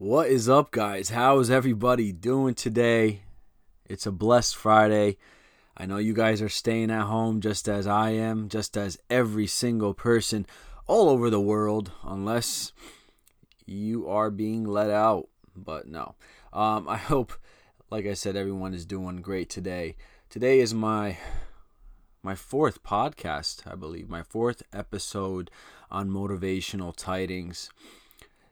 What is up, guys? How is everybody doing today? It's a blessed Friday. I know you guys are staying at home just as I am, just as every single person all over the world, unless you are being let out. But no. Um, I hope, like I said, everyone is doing great today. Today is my my fourth podcast, I believe, my fourth episode on motivational tidings.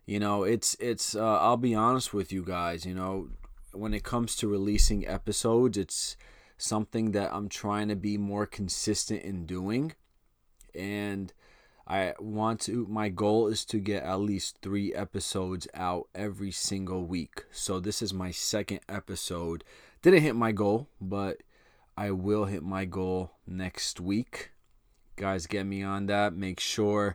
You know, it's it's uh, I'll be honest with you guys, you know, when it comes to releasing episodes, it's something that I'm trying to be more consistent in doing. And I want to my goal is to get at least 3 episodes out every single week. So this is my second episode. Didn't hit my goal, but I will hit my goal next week. Guys, get me on that. Make sure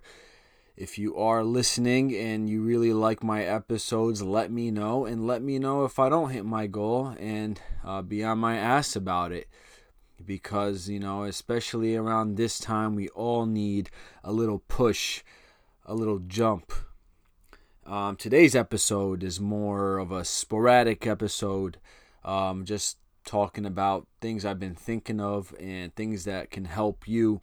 if you are listening and you really like my episodes, let me know. And let me know if I don't hit my goal and uh, be on my ass about it. Because, you know, especially around this time, we all need a little push, a little jump. Um, today's episode is more of a sporadic episode. Um, just talking about things I've been thinking of and things that can help you.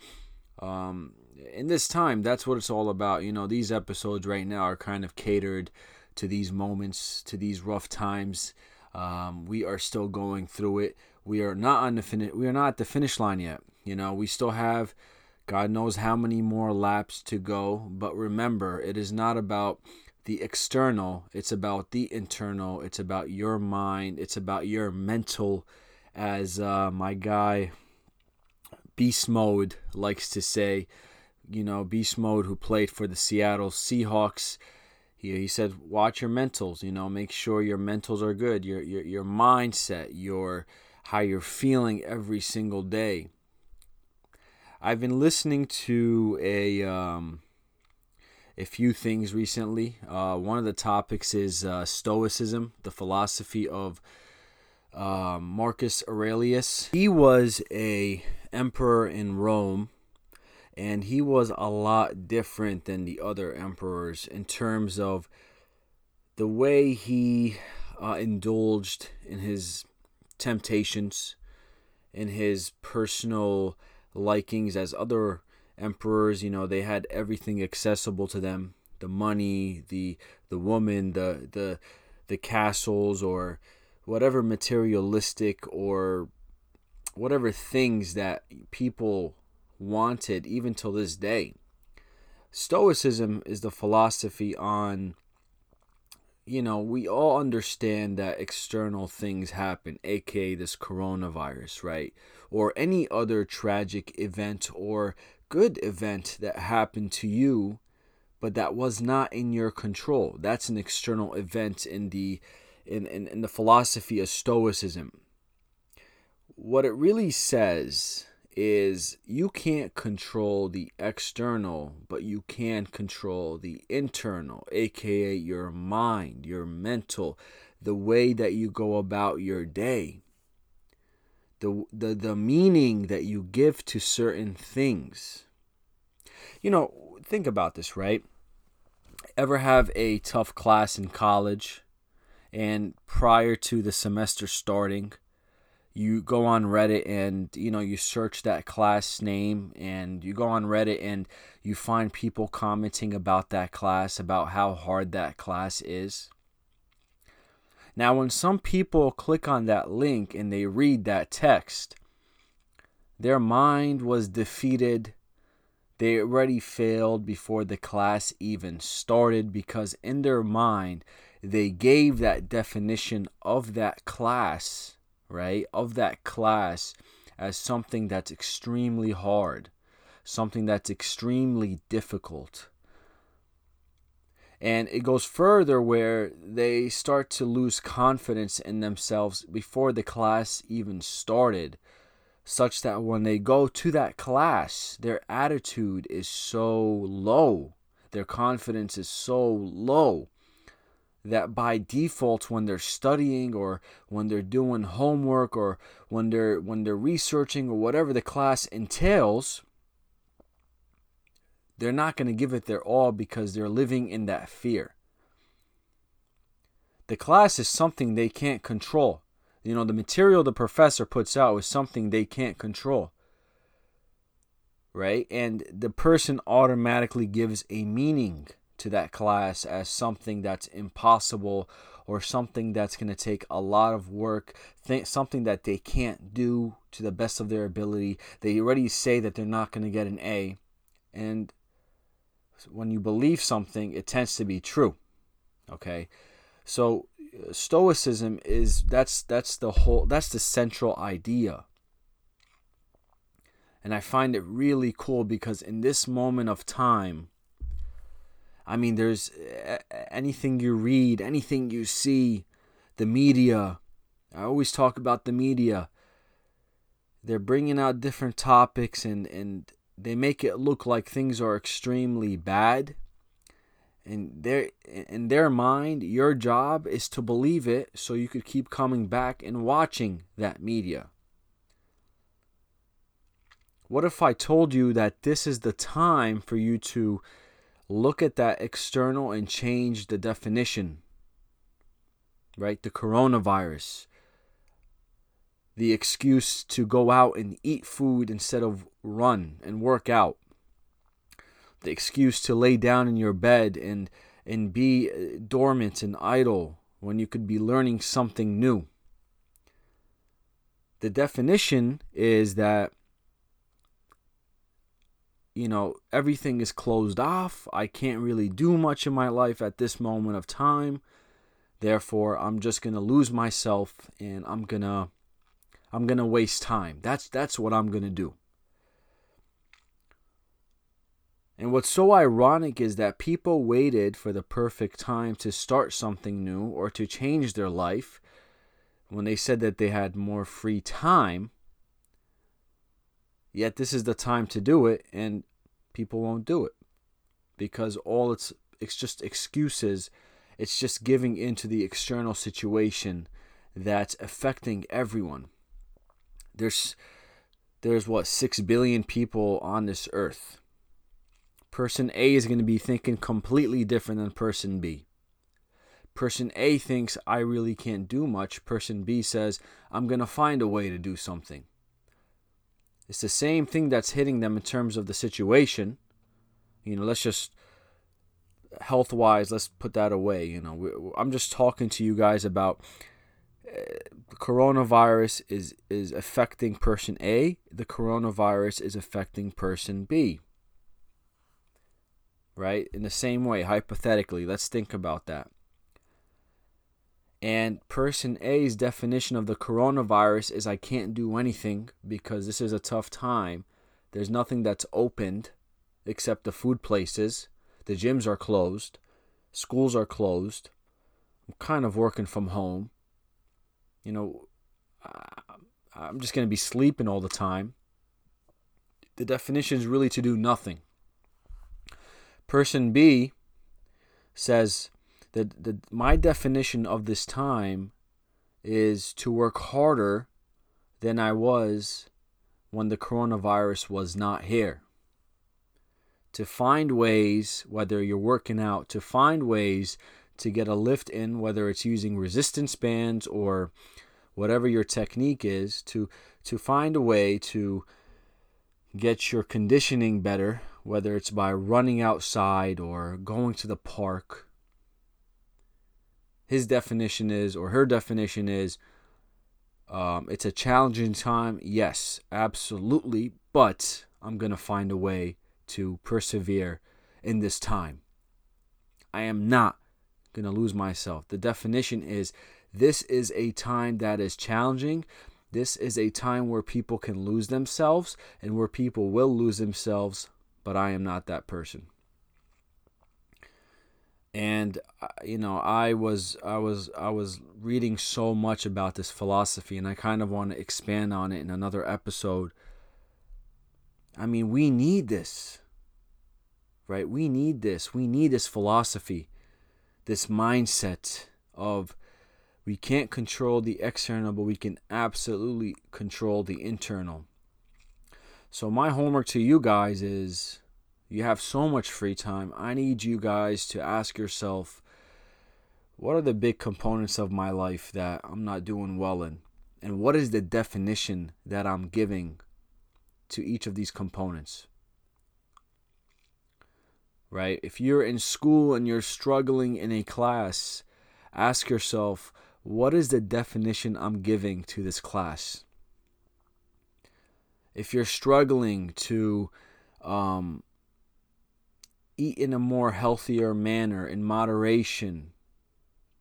Um, in this time, that's what it's all about. You know, these episodes right now are kind of catered to these moments, to these rough times. Um, we are still going through it. We are not on the finish. We are not at the finish line yet. You know, we still have, God knows how many more laps to go. But remember, it is not about the external, it's about the internal, it's about your mind, it's about your mental, as uh, my guy Beast Mode likes to say. You know, Beast Mode, who played for the Seattle Seahawks, he, he said, watch your mentals, you know, make sure your mentals are good, your, your, your mindset, your how you're feeling every single day. I've been listening to a. Um, a few things recently. Uh, one of the topics is uh, Stoicism, the philosophy of uh, Marcus Aurelius. He was a emperor in Rome, and he was a lot different than the other emperors in terms of the way he uh, indulged in his temptations, in his personal likings as other emperors, you know, they had everything accessible to them the money, the the woman, the the the castles or whatever materialistic or whatever things that people wanted even till this day. Stoicism is the philosophy on you know, we all understand that external things happen, aka this coronavirus, right? Or any other tragic event or good event that happened to you, but that was not in your control. That's an external event in the in, in, in the philosophy of Stoicism. What it really says is you can't control the external, but you can control the internal, aka your mind, your mental, the way that you go about your day the, the, the meaning that you give to certain things. You know, think about this, right? Ever have a tough class in college, and prior to the semester starting, you go on Reddit and you know you search that class name and you go on Reddit and you find people commenting about that class about how hard that class is. Now, when some people click on that link and they read that text, their mind was defeated. They already failed before the class even started because, in their mind, they gave that definition of that class, right? Of that class as something that's extremely hard, something that's extremely difficult. And it goes further where they start to lose confidence in themselves before the class even started, such that when they go to that class, their attitude is so low, their confidence is so low that by default when they're studying or when they're doing homework or when they're when they're researching or whatever the class entails they're not going to give it their all because they're living in that fear. The class is something they can't control. You know, the material the professor puts out is something they can't control. Right? And the person automatically gives a meaning to that class as something that's impossible or something that's going to take a lot of work, th- something that they can't do to the best of their ability. They already say that they're not going to get an A. And when you believe something, it tends to be true. Okay? So uh, stoicism is that's that's the whole that's the central idea. And I find it really cool because in this moment of time I mean, there's eh, eh, anything you read, anything you see, the media. I always talk about the media. They're bringing out different topics and, and they make it look like things are extremely bad. And their in their mind, your job is to believe it so you could keep coming back and watching that media. What if I told you that this is the time for you to look at that external and change the definition. Right? The coronavirus. The excuse to go out and eat food instead of run and work out. The excuse to lay down in your bed and and be uh, dormant and idle when you could be learning something new. The definition is that you know, everything is closed off. I can't really do much in my life at this moment of time. Therefore, I'm just going to lose myself and I'm going to I'm going to waste time. That's that's what I'm going to do. And what's so ironic is that people waited for the perfect time to start something new or to change their life when they said that they had more free time Yet this is the time to do it, and people won't do it because all it's it's just excuses. It's just giving into the external situation that's affecting everyone. There's there's what 6 billion people on this earth. Person A is going to be thinking completely different than person B. Person A thinks I really can't do much. Person B says I'm going to find a way to do something. It's the same thing that's hitting them in terms of the situation. You know, let's just health wise, let's put that away. You know, I'm just talking to you guys about uh, coronavirus is is affecting person A. The coronavirus is affecting person B. Right? In the same way, hypothetically, let's think about that. And person A's definition of the coronavirus is I can't do anything because this is a tough time. There's nothing that's opened except the food places. The gyms are closed. Schools are closed. I'm kind of working from home. You know, I'm just going to be sleeping all the time. The definition is really to do nothing. Person B says, the, the my definition of this time is to work harder than I was when the coronavirus was not here. To find ways, whether you're working out, to find ways to get a lift in, whether it's using resistance bands or whatever your technique is, to to find a way to get your conditioning better, whether it's by running outside or going to the park his definition is, or her definition is, um, it's a challenging time. Yes, absolutely. But I'm going to find a way to persevere in this time. I am not going to lose myself. The definition is this is a time that is challenging. This is a time where people can lose themselves and where people will lose themselves, but I am not that person and uh, you know i was i was i was reading so much about this philosophy and i kind of want to expand on it in another episode. I mean we need this right? We need this. We need this philosophy this mindset of we can't control the external but we can absolutely control the internal. So my homework to you guys is you have so much free time. I need you guys to ask yourself what are the big components of my life that I'm not doing well in? And what is the definition that I'm giving to each of these components? Right? If you're in school and you're struggling in a class, ask yourself, what is the definition I'm giving to this class? If you're struggling to um, eat in a more healthier manner, in moderation,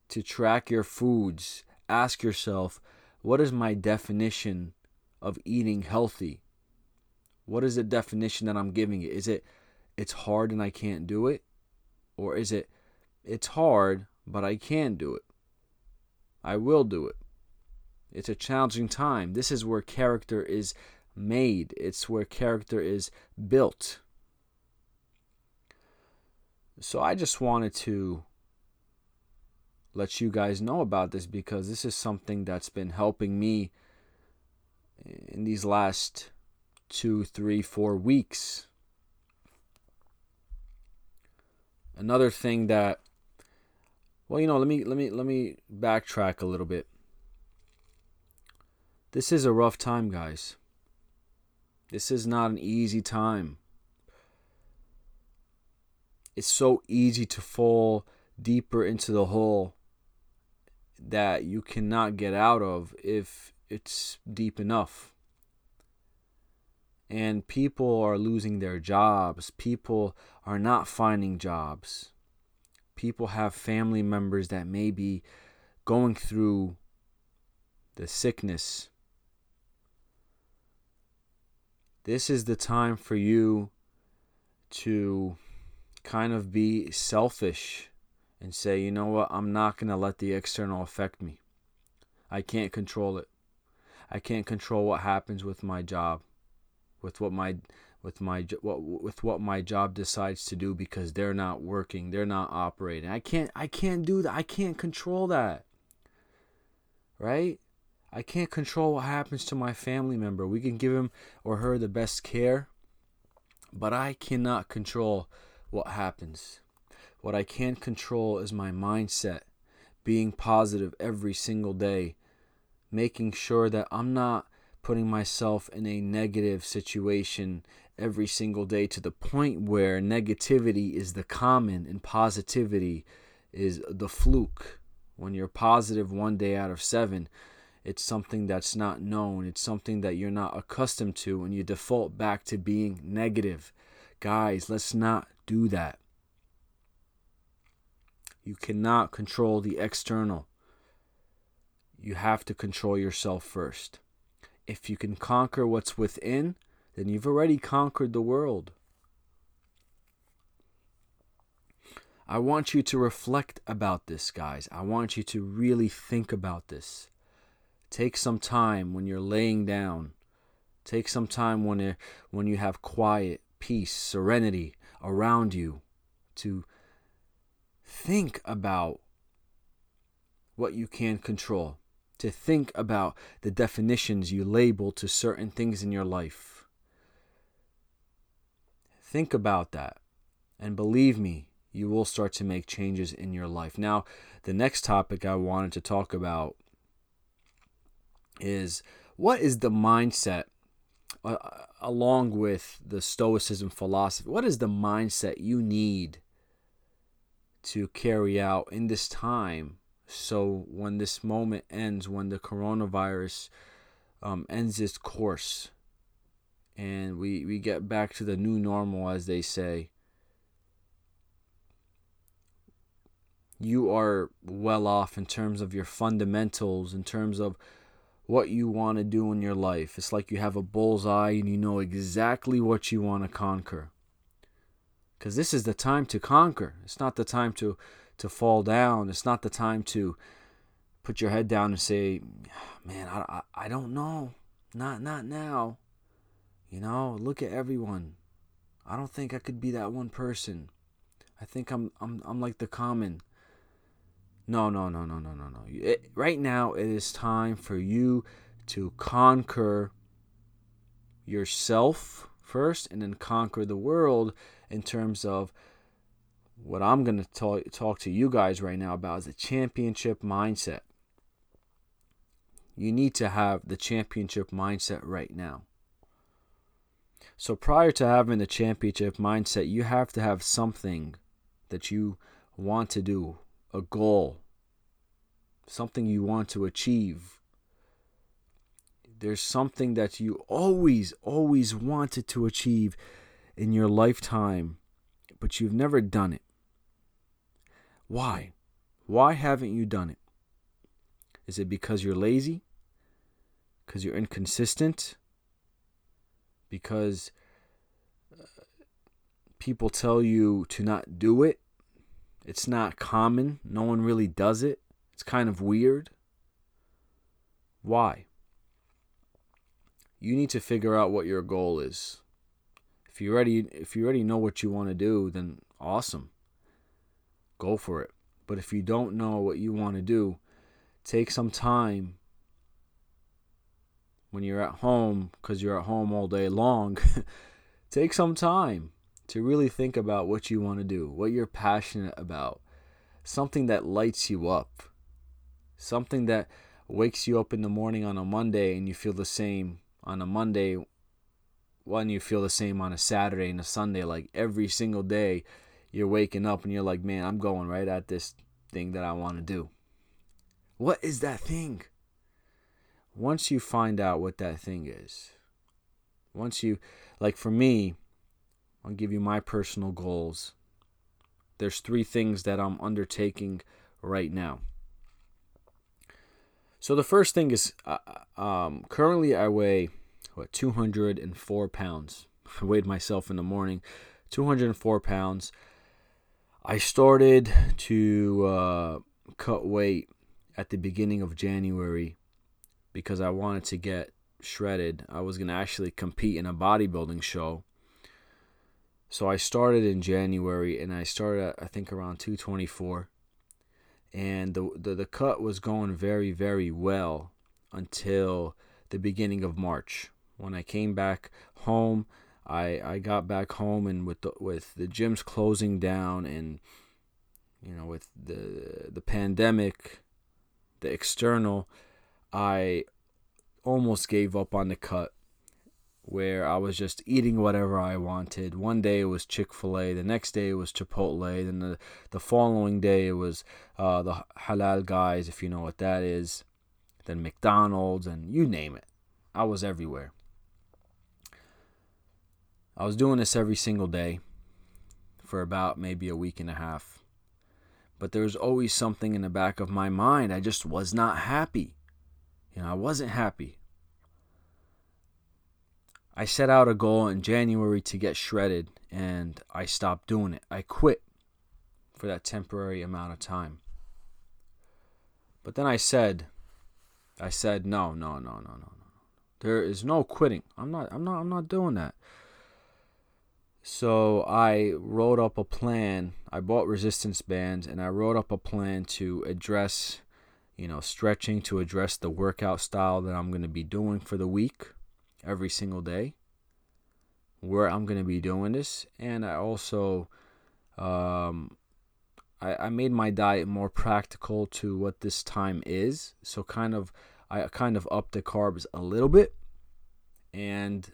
to track your foods, ask yourself, what is my definition of eating healthy? What is the definition that I'm giving it? Is it it's hard and I can't do it? Or is it it's hard but I can do it? I will do it. It's a challenging time. This is where character is made, it's where character is built. So I just wanted to let you guys know about this because this is something that's been helping me in these last two, three, four weeks. Another thing that well, you know, let me let me let me backtrack a little bit. This is a rough time, guys. This is not an easy time. It's so easy to fall deeper into the hole that you cannot get out of if it's deep enough. And people are losing their jobs. People are not finding jobs people have family members that may be going through the sickness. This is the time for you to kind of be selfish and say, you know what, I'm not going to let the external affect me. I can't control it. I can't control what happens with my job, with what my with my what with what my job decides to do because they're not working, they're not operating. I can't I can't do that. I can't control that. Right? I can't control what happens to my family member. We can give him or her the best care, but I cannot control what happens. What I can control is my mindset, being positive every single day, making sure that I'm not putting myself in a negative situation every single day to the point where negativity is the common and positivity is the fluke. When you're positive one day out of seven, it's something that's not known. It's something that you're not accustomed to, and you default back to being negative. Guys, let's not do that. You cannot control the external. You have to control yourself first. If you can conquer what's within, then you've already conquered the world. I want you to reflect about this, guys. I want you to really think about this. Take some time when you're laying down. Take some time when when you have quiet, peace, serenity around you to think about what you can control. To think about the definitions you label to certain things in your life Think about that. And believe me, you will start to make changes in your life. Now, the next topic I wanted to talk about is what is the mindset uh, along with the stoicism philosophy what is the mindset you need to carry out in this time? So when this moment ends when the coronavirus um, ends its course and we, we get back to the new normal, as they say, you are well off in terms of your fundamentals, in terms of what you want to do in your life. It's like you have a bullseye and you know exactly what you want to conquer. Because this is the time to conquer. It's not the time to, to fall down. It's not the time to put your head down and say, man, I, I, I don't know. Not, not now. You know, look at everyone. I don't think I could be that one person. I think I'm I'm I'm like the common. No, no, no, no, no, no, no. It, right now it is time for you to conquer yourself first and then conquer the world in terms of what I'm going to talk, talk to you guys right now about is the championship mindset. You need to have the championship mindset right now. So, prior to having the championship mindset, you have to have something that you want to do, a goal, something you want to achieve. There's something that you always, always wanted to achieve in your lifetime, but you've never done it. Why? Why haven't you done it? Is it because you're lazy? Because you're inconsistent? Because uh, people tell you to not do it? It's not common. No one really does it. It's kind of weird. Why? You need to figure out what your goal is. If you already if you already know what you want to do, then awesome go for it. But if you don't know what you want to do, take some time when you're at home, because you're at home all day long, take some time to really think about what you want to do, what you're passionate about, something that lights you up, something that wakes you up in the morning on a Monday and you feel the same on a Monday when you feel the same on a Saturday and a Sunday, like every single day you're waking up and you're like, man, I'm going right at this thing that I want to do. What is that thing? Once you find out what that thing is, once you, like for me, I'll give you my personal goals. There's three things that I'm undertaking right now. So the first thing is, uh, um, currently I weigh what 204 pounds. I weighed myself in the morning, 204 pounds. I started to uh, cut weight at the beginning of January because I wanted to get shredded. I was to actually compete in a bodybuilding show. So I started in January and I started at, I think around 224 and the, the the cut was going very very well until the beginning of March. When I came back home I I got back home and with the with the gyms closing down and you know with the the pandemic, the external, I almost gave up on the cut where I was just eating whatever I wanted. One day it was Chick fil A, the next day it was Chipotle, then the, the following day it was uh, the Halal Guys, if you know what that is, then McDonald's, and you name it. I was everywhere. I was doing this every single day for about maybe a week and a half. But there was always something in the back of my mind. I just was not happy. You know, I wasn't happy. I set out a goal in January to get shredded and I stopped doing it. I quit for that temporary amount of time. But then I said, I said, no, no, no, no, no, no. There is no quitting. I'm not, I'm not, I'm not doing that. So I wrote up a plan. I bought resistance bands and I wrote up a plan to address, you know, stretching to address the workout style that I'm going to be doing for the week every single day, where I'm going to be doing this. And I also, um, I, I made my diet more practical to what this time is. So kind of, I kind of upped the carbs a little bit. And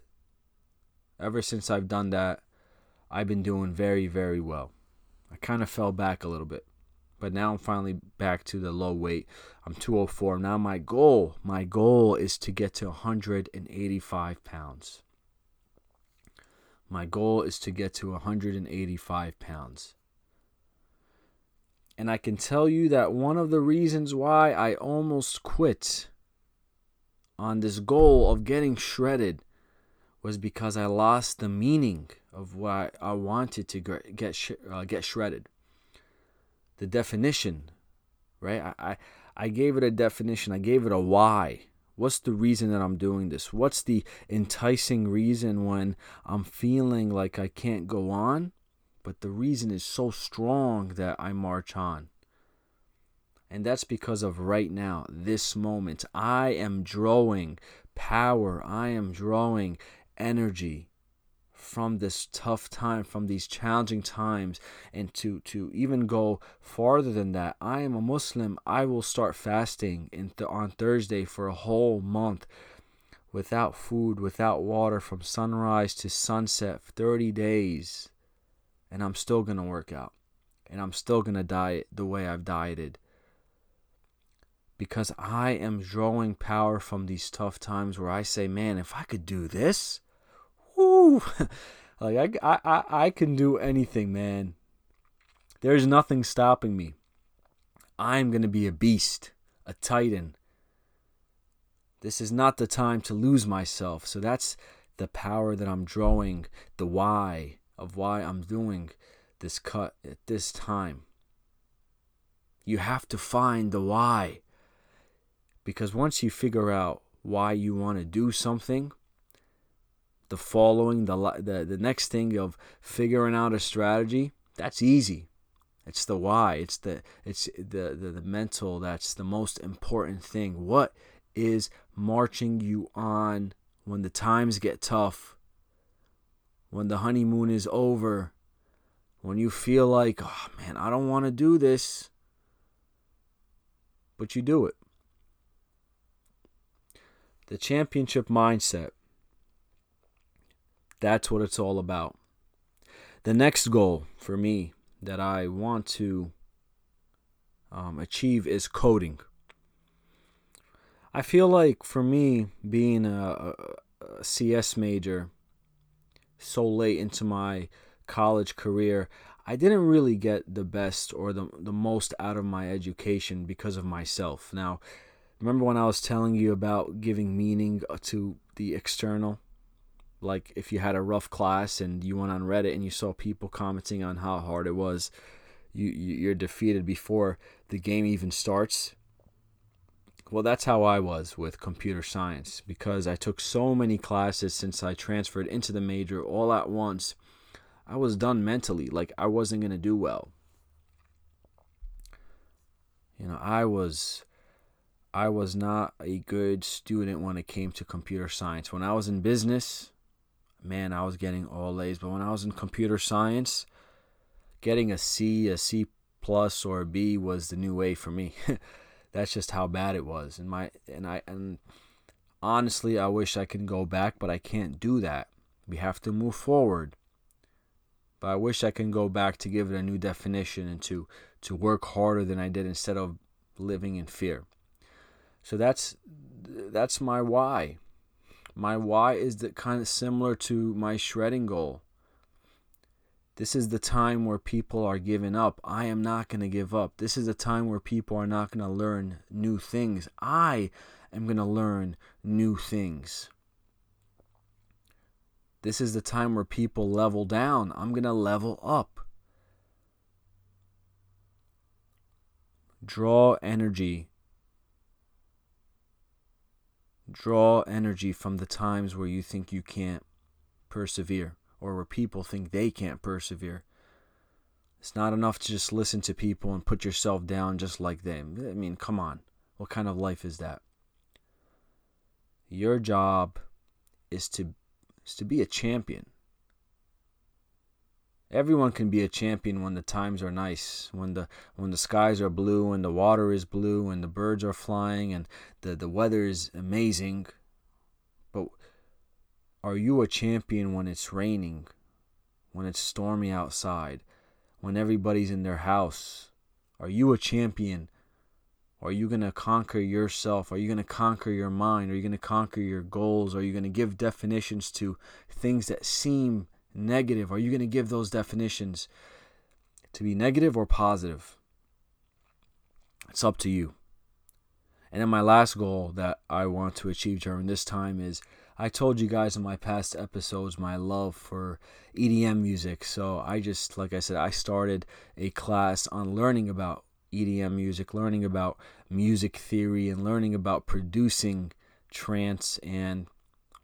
ever since I've done that, I've been doing very, very well. I kind of fell back a little bit, but now I'm finally back to the low weight. I'm 204. Now, my goal, my goal is to get to 185 pounds. My goal is to get to 185 pounds. And I can tell you that one of the reasons why I almost quit on this goal of getting shredded was because I lost the meaning of why I wanted to get sh- uh, get shredded. The definition, right? I, I I gave it a definition. I gave it a why. What's the reason that I'm doing this? What's the enticing reason when I'm feeling like I can't go on, but the reason is so strong that I march on? And that's because of right now, this moment. I am drawing power. I am drawing energy from this tough time, from these challenging times, and to, to even go farther than that. I am a Muslim. I will start fasting in th- on Thursday for a whole month without food, without water from sunrise to sunset, 30 days. And I'm still going to work out. And I'm still going to diet the way I've dieted. Because I am drawing power from these tough times where I say, man, if I could do this, whoo, like I, I, I can do anything, man. There's nothing stopping me. I'm to be a beast, a titan. This is not the time to lose myself. So that's the power that I'm drawing, the why of why I'm doing this cut at this time. You have to find the why. Because once you figure out why you want to do something, the following, the, the, the next thing of figuring out a strategy, that's easy. It's the why. It's the it's the, the, the mental that's the most important thing. What is marching you on when the times get tough, when the honeymoon is over, when you feel like, oh man, I don't want to do this, but you do it. The championship mindset. That's what it's all about. The next goal for me that I want to um, achieve is coding. I feel like for me, being a, a, CS major so late into my college career, I didn't really get the best or the, the most out of my education because of myself. Now, remember when I was telling you about giving meaning to the external? Like if you had a rough class and you went on Reddit and you saw people commenting on how hard it was, you, you're defeated before the game even starts well, that's how I was with computer science because I took so many classes since I transferred into the major all at once. I was done mentally, like I wasn't going to do well. You know, I was I was not a good student when it came to computer science. When I was in business, man, I was getting all A's, but when I was in computer science, getting a C, a C plus or a B was the new way for me. that's just how bad it was. And my and I and honestly, I wish I could go back, but I can't do that. We have to move forward. But I wish I can go back to give it a new definition and to to work harder than I did instead of living in fear. So that's that's my why. My why is that kind of similar to my shredding goal. This is the time where people are giving up. I am not going to give up. This is the time where people are not going to learn new things. I am going to learn new things. This is the time where people level down. I'm going to level up. Draw energy. Draw energy from the times where you think you can't persevere or where people think they can't persevere. It's not enough to just listen to people and put yourself down just like them. I mean, come on. What kind of life is that? Your job is to is to be a champion. Everyone can be a champion when the times are nice, when the when the skies are blue and the water is blue and the birds are flying and the, the weather is amazing. But are you a champion when it's raining, when it's stormy outside, when everybody's in their house? Are you a champion? Are you going to conquer yourself? Are you going to conquer your mind? Are you going to conquer your goals? Are you going to give definitions to things that seem negative? Are you going to give those definitions to be negative or positive? It's up to you. And then my last goal that I want to achieve during this time is I told you guys in my past episodes my love for EDM music. So I just, like I said, I started a class on learning about EDM music, learning about music theory, and learning about producing trance. And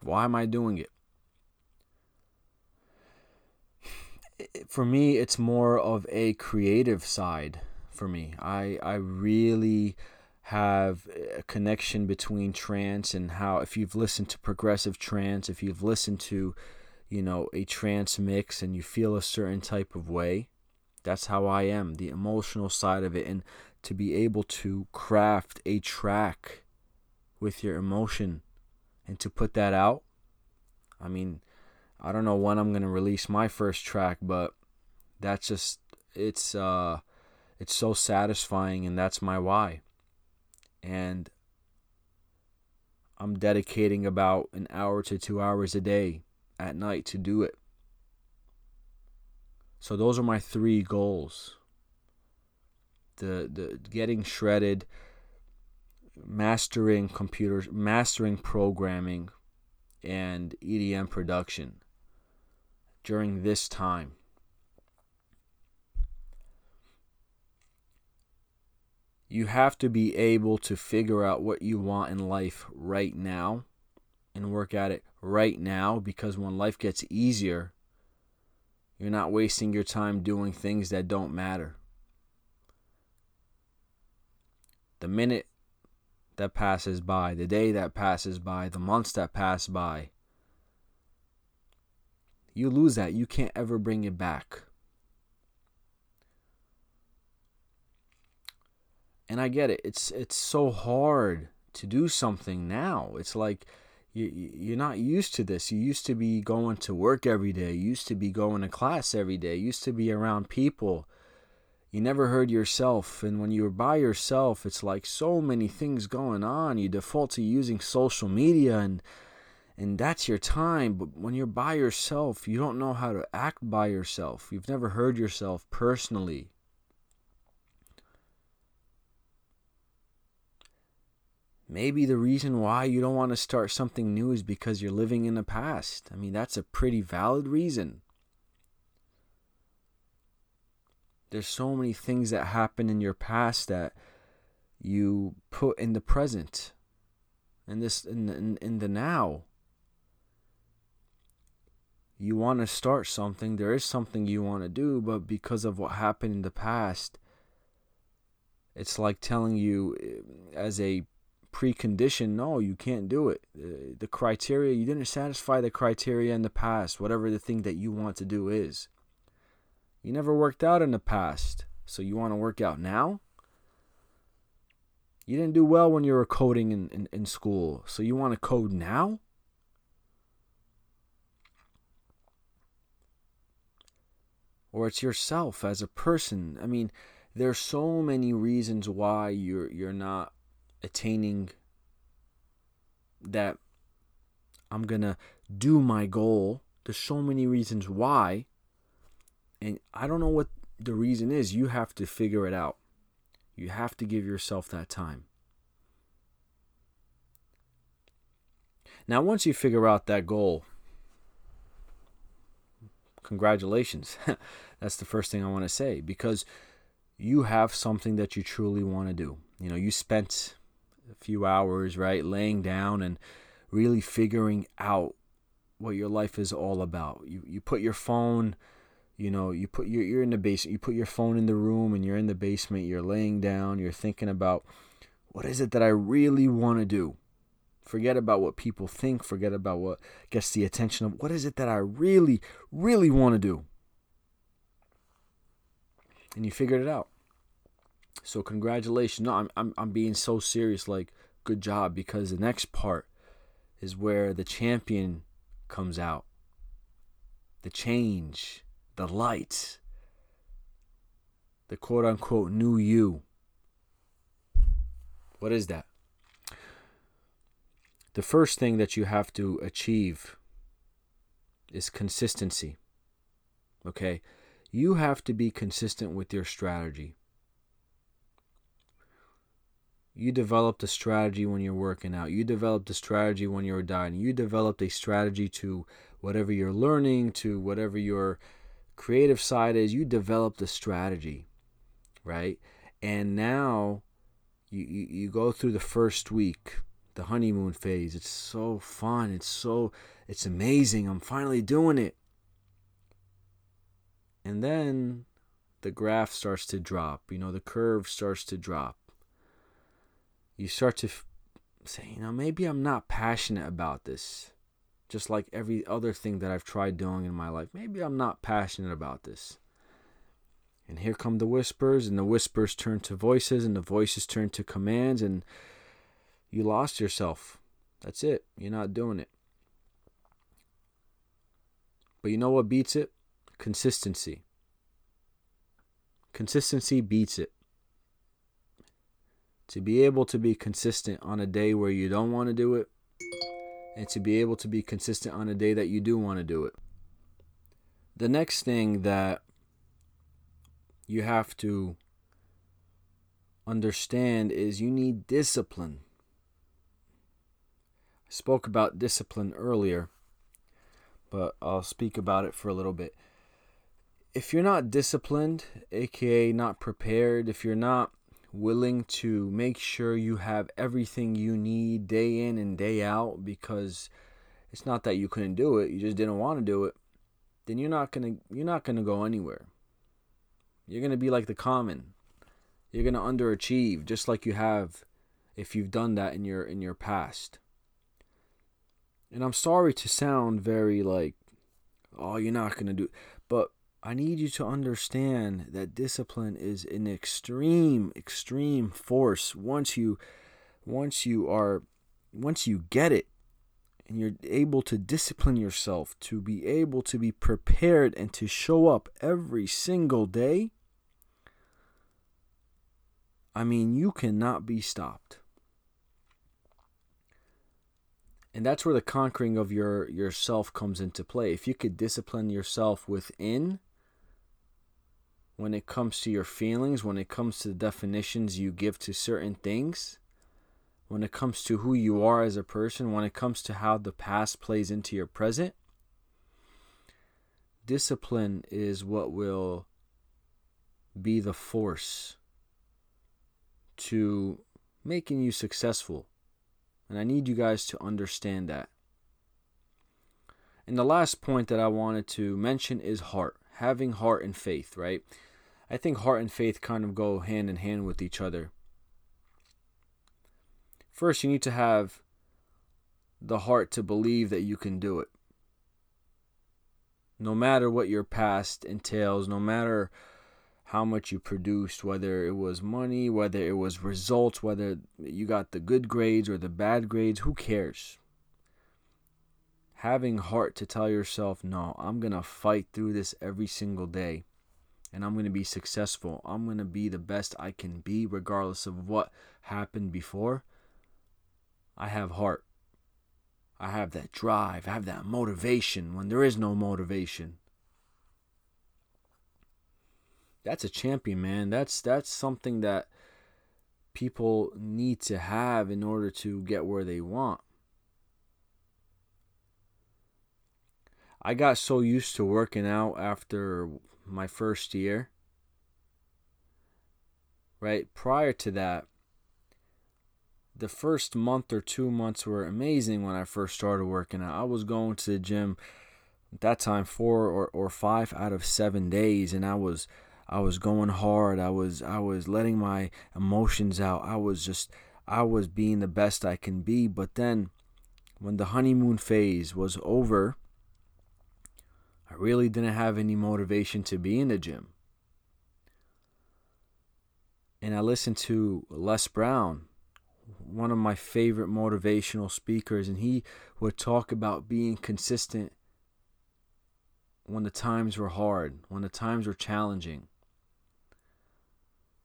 why am I doing it? For me, it's more of a creative side for me. I, I really have a connection between trance and how if you've listened to progressive trance if you've listened to you know, a trance mix and you feel a certain type of way. That's how I am, the emotional side of it. And to be able to craft a track with your emotion and to put that out. I mean, I don't know when I'm to release my first track, but that's just it's uh it's so satisfying and that's my why. And I'm dedicating about an hour to 2 hours a day at night to do it. So those are my three goals. The the getting shredded, mastering computers, mastering programming and EDM production during this time. You have to be able to figure out what you want in life right now and work at it right now because when life gets easier, you're not wasting your time doing things that don't matter. The minute that passes by, the day that passes by, the months that pass by, you lose that. You can't ever bring it back. And I get it. It's it's so hard to do something now. It's like you you're not used to this. You used to be going to work every day. You used to be going to class every day. You used to be around people. You never heard yourself. And when you're by yourself, it's like so many things going on. You default to using social media and and that's your time. But when you're by yourself, you don't know how to act by yourself. You've never heard yourself personally. Maybe the reason why you don't want to start something new is because you're living in the past. I mean, that's a pretty valid reason. There's so many things that happen in your past that you put in the present in this in in, in the now you want to start something there is something you want to do but because of what happened in the past it's like telling you eh, as a precondition no you can't do it. Uh, the criteria you didn't satisfy the criteria in the past whatever the thing that you want to do is. You never worked out in the past so you want to work out now? You didn't do well when you were coding in, in, in school so you want to code now or it's yourself as a person i mean there's so many reasons why you're you're not attaining that I'm going to do my goal. There's so many reasons why. And I don't know what the reason is. You have to figure it out. You have to give yourself that time. Now, once you figure out that goal, congratulations. That's the first thing I want to say because you have something that you truly want to do. You know, you spent a few hours, right, laying down and really figuring out what your life is all about. You you put your phone, you know, you put your you're in the basement, you put your phone in the room and you're in the basement, you're laying down, you're thinking about what is it that I really want to do? Forget about what people think, forget about what gets the attention of what is it that I really, really want to do? And you figured it out. So congratulations. No, I'm I'm I'm being so serious. Like, good job because the next part is where the champion comes out. The change, the light, the quote unquote new you. What is that? The first thing that you have to achieve is consistency. Okay? You have to be consistent with your strategy. You developed a strategy when you're working out. You developed a strategy when you're dieting. You developed a strategy to whatever you're learning, to whatever your creative side is. You developed a strategy, right? And now you, you, you go through the first week, the honeymoon phase. It's so fun. It's so, it's amazing. I'm finally doing it. And then the graph starts to drop. You know, the curve starts to drop you start to f- say, you know, maybe I'm not passionate about this. just like every other thing that I've tried doing in my life. Maybe I'm not passionate about this. And here come the whispers, and the whispers turn to voices, and the voices turn to commands, and you lost yourself. That's it. You're not doing it. But you know what beats it? Consistency. Consistency beats it. To be able to be consistent on a day where you don't want to do it, and to be able to be consistent on a day that you do want to do it. The next thing that you have to understand is you need discipline. Spoke about discipline earlier, but I'll speak about it for a little bit. If you're not disciplined, aka not prepared, if you're not willing to make sure you have everything you need day in and day out because it's not that you couldn't do it, you just didn't want to do it, then you're not going to you're not going to go anywhere. You're going to be like the common. You're going to underachieve just like you have if you've done that in your in your past. And I'm sorry to sound very like oh, you're not going to do but I need you to understand that discipline is an extreme, extreme force. Once you, once you are, once you get it, and you're able to discipline yourself to be able to be prepared and to show up every single day. I mean, you cannot be stopped. And that's where the conquering of your yourself comes into play. If you could discipline yourself within when it comes to your feelings, when it comes to the definitions you give to certain things, when it comes to who you are as a person, when it comes to how the past plays into your present, discipline is what will be the force to making you successful. And I need you guys to understand that. And the last point that I wanted to mention is heart. Having heart and faith, right? I think heart and faith kind of go hand in hand with each other. First, you need to have the heart to believe that you can do it. No matter what your past entails, no matter how much you produced, whether it was money, whether it was results, whether you got the good grades or the bad grades, who cares? Having heart to tell yourself, no, I'm going to fight through this every single day and I'm going to be successful. I'm going to be the best I can be, regardless of what happened before. I have heart. I have that drive. I have that motivation when there is no motivation. That's a champion, man. That's that's something that people need to have in order to get where they want. I got so used to working out after my first year. Right? Prior to that, the first month or two months were amazing when I first started working out. I was going to the gym at that time four or, or five out of seven days and I was I was going hard. I was I was letting my emotions out. I was just I was being the best I can be. But then when the honeymoon phase was over, I really didn't have any motivation to be in the gym. And I listened to Les Brown, one of my favorite motivational speakers, and he would talk about being consistent when the times were hard, when the times were challenging.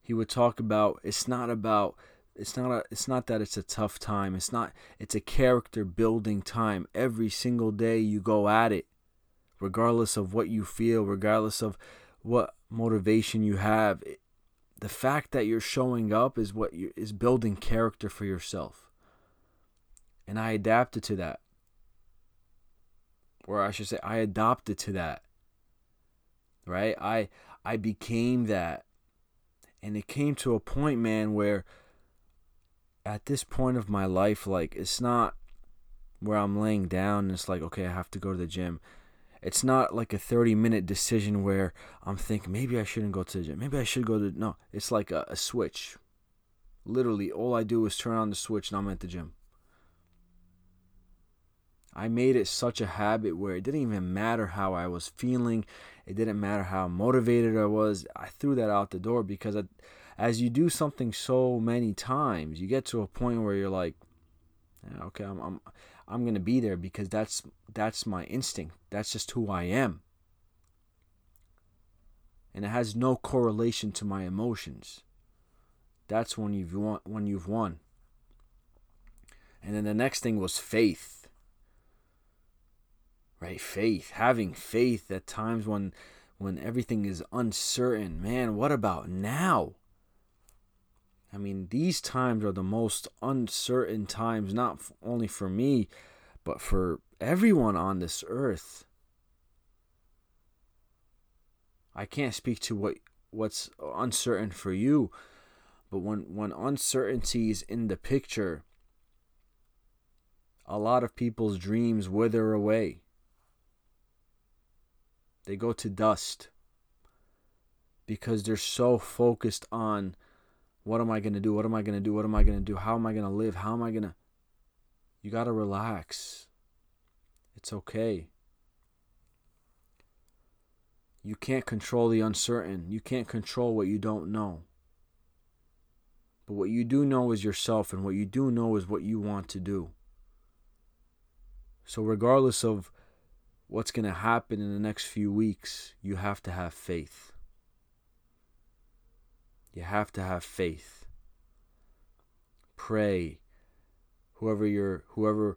He would talk about it's not about it's not a, it's not that it's a tough time. It's not it's a character building time. Every single day you go at it regardless of what you feel, regardless of what motivation you have, the fact that you're showing up is what you, is building character for yourself. And I adapted to that. Or I should say I adopted to that. Right? I I became that. And it came to a point, man, where at this point of my life like it's not where I'm laying down and it's like okay, I have to go to the gym it's not like a 30 minute decision where I'm thinking maybe I shouldn't go to the gym. Maybe I should go to. No, it's like a, a switch. Literally, all I do is turn on the switch and I'm at the gym. I made it such a habit where it didn't even matter how I was feeling. It didn't matter how motivated I was. I threw that out the door because I, as you do something so many times, you get to a point where you're like, yeah, okay, I'm, I'm, I'm gonna be there because that's that's my instinct. That's just who I am. And it has no correlation to my emotions. That's when you've won. When you've won. And then the next thing was faith. Right? Faith. Having faith at times when when everything is uncertain. Man, what about now? I mean, these times are the most uncertain times, not only for me, but for everyone on this earth. I can't speak to what what's uncertain for you, but when when uncertainty is in the picture, a lot of people's dreams wither away. They go to dust because they're so focused on what am I going to do? What am I going to do? What am I going to do? How am I going to live? How am I going to. You got to relax. It's okay. You can't control the uncertain. You can't control what you don't know. But what you do know is yourself, and what you do know is what you want to do. So, regardless of what's going to happen in the next few weeks, you have to have faith. You have to have faith. Pray. Whoever your whoever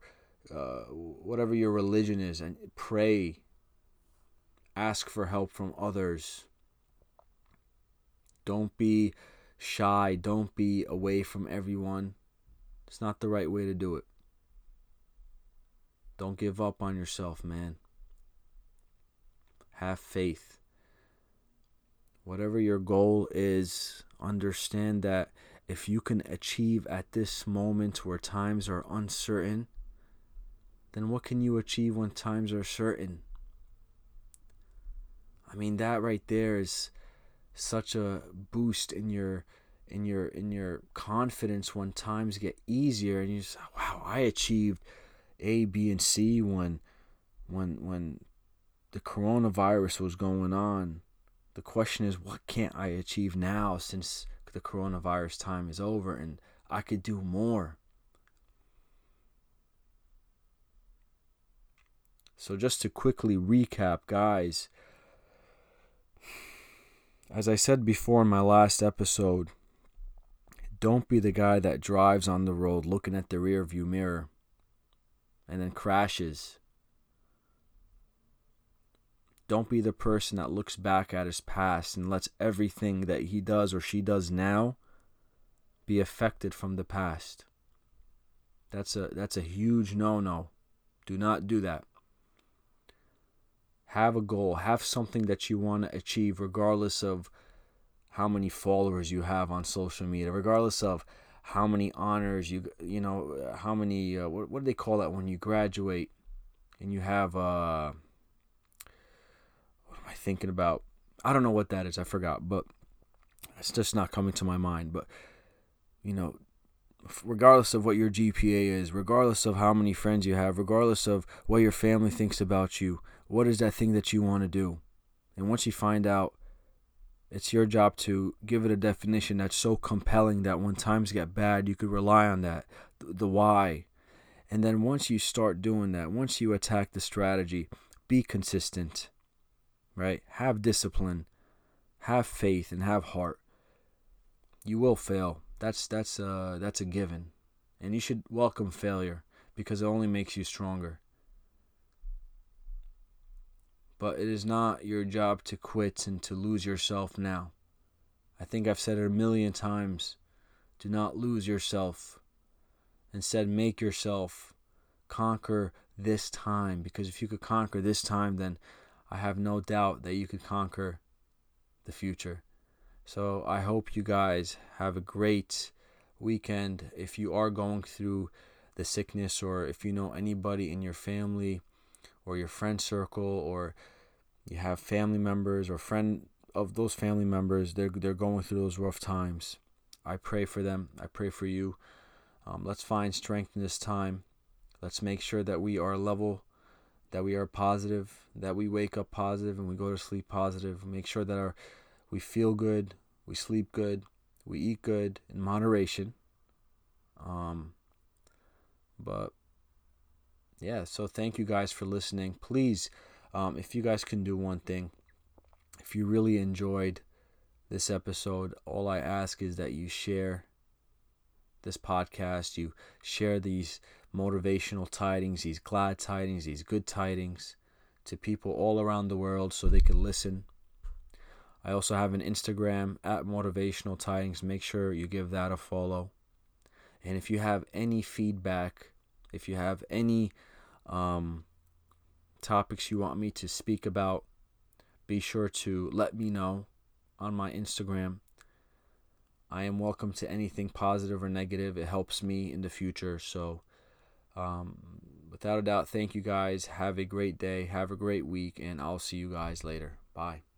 uh, whatever your religion is and pray. Ask for help from others. Don't be shy, don't be away from everyone. It's not the right way to do it. Don't give up on yourself, man. Have faith. Whatever your goal is, understand that if you can achieve at this moment where times are uncertain, then what can you achieve when times are certain? I mean that right there is such a boost in your in your in your confidence when times get easier and you just wow, I achieved a, B, and C when when when the coronavirus was going on. The question is, what can't I achieve now since the coronavirus time is over and I could do more? So, just to quickly recap, guys, as I said before in my last episode, don't be the guy that drives on the road looking at the rearview mirror and then crashes. Don't be the person that looks back at his past and lets everything that he does or she does now be affected from the past. That's a that's a huge no-no. Do not do that. Have a goal, have something that you want to achieve regardless of how many followers you have on social media, regardless of how many honors you you know how many uh, what, what do they call that when you graduate and you have uh thinking about I don't know what that is I forgot but it's just not coming to my mind but you know regardless of what your GPA is regardless of how many friends you have regardless of what your family thinks about you what is that thing that you want to do and once you find out it's your job to give it a definition that's so compelling that when times get bad, you could rely on that, the why. And then once you start doing that, once you attack the strategy, be consistent, right? Have discipline, have faith, and have heart. You will fail. That's that's uh that's a given, and you should welcome failure because it only makes you stronger but it is not your job to quit and to lose yourself now. I think I've said it a million times. Do not lose yourself. Instead, make yourself conquer this time because if you could conquer this time, then I have no doubt that you could conquer the future. So I hope you guys have a great weekend. If you are going through the sickness or if you know anybody in your family or your friend circle or you have family members or friend of those family members they're they're going through those rough times i pray for them i pray for you um, let's find strength in this time Let's make sure that we are level, that we are positive, that we wake up positive and we go to sleep positive. Make sure that our we feel good, we sleep good, we eat good in moderation. Um, but yeah, so thank you guys for listening. Please, um, if you guys can do one thing, if you really enjoyed this episode, all I ask is that you share this podcast, you share these motivational tidings, these glad tidings, these good tidings to people all around the world so they can listen. I also have an Instagram at motivational tidings. Make sure you give that a follow. And if you have any feedback, if you have any um, topics you want me to speak about, be sure to let me know on my Instagram. I am welcome to anything positive or negative. It helps me in the future. So, um, without a doubt, thank you guys. Have a great day. Have a great week. And I'll see you guys later. Bye.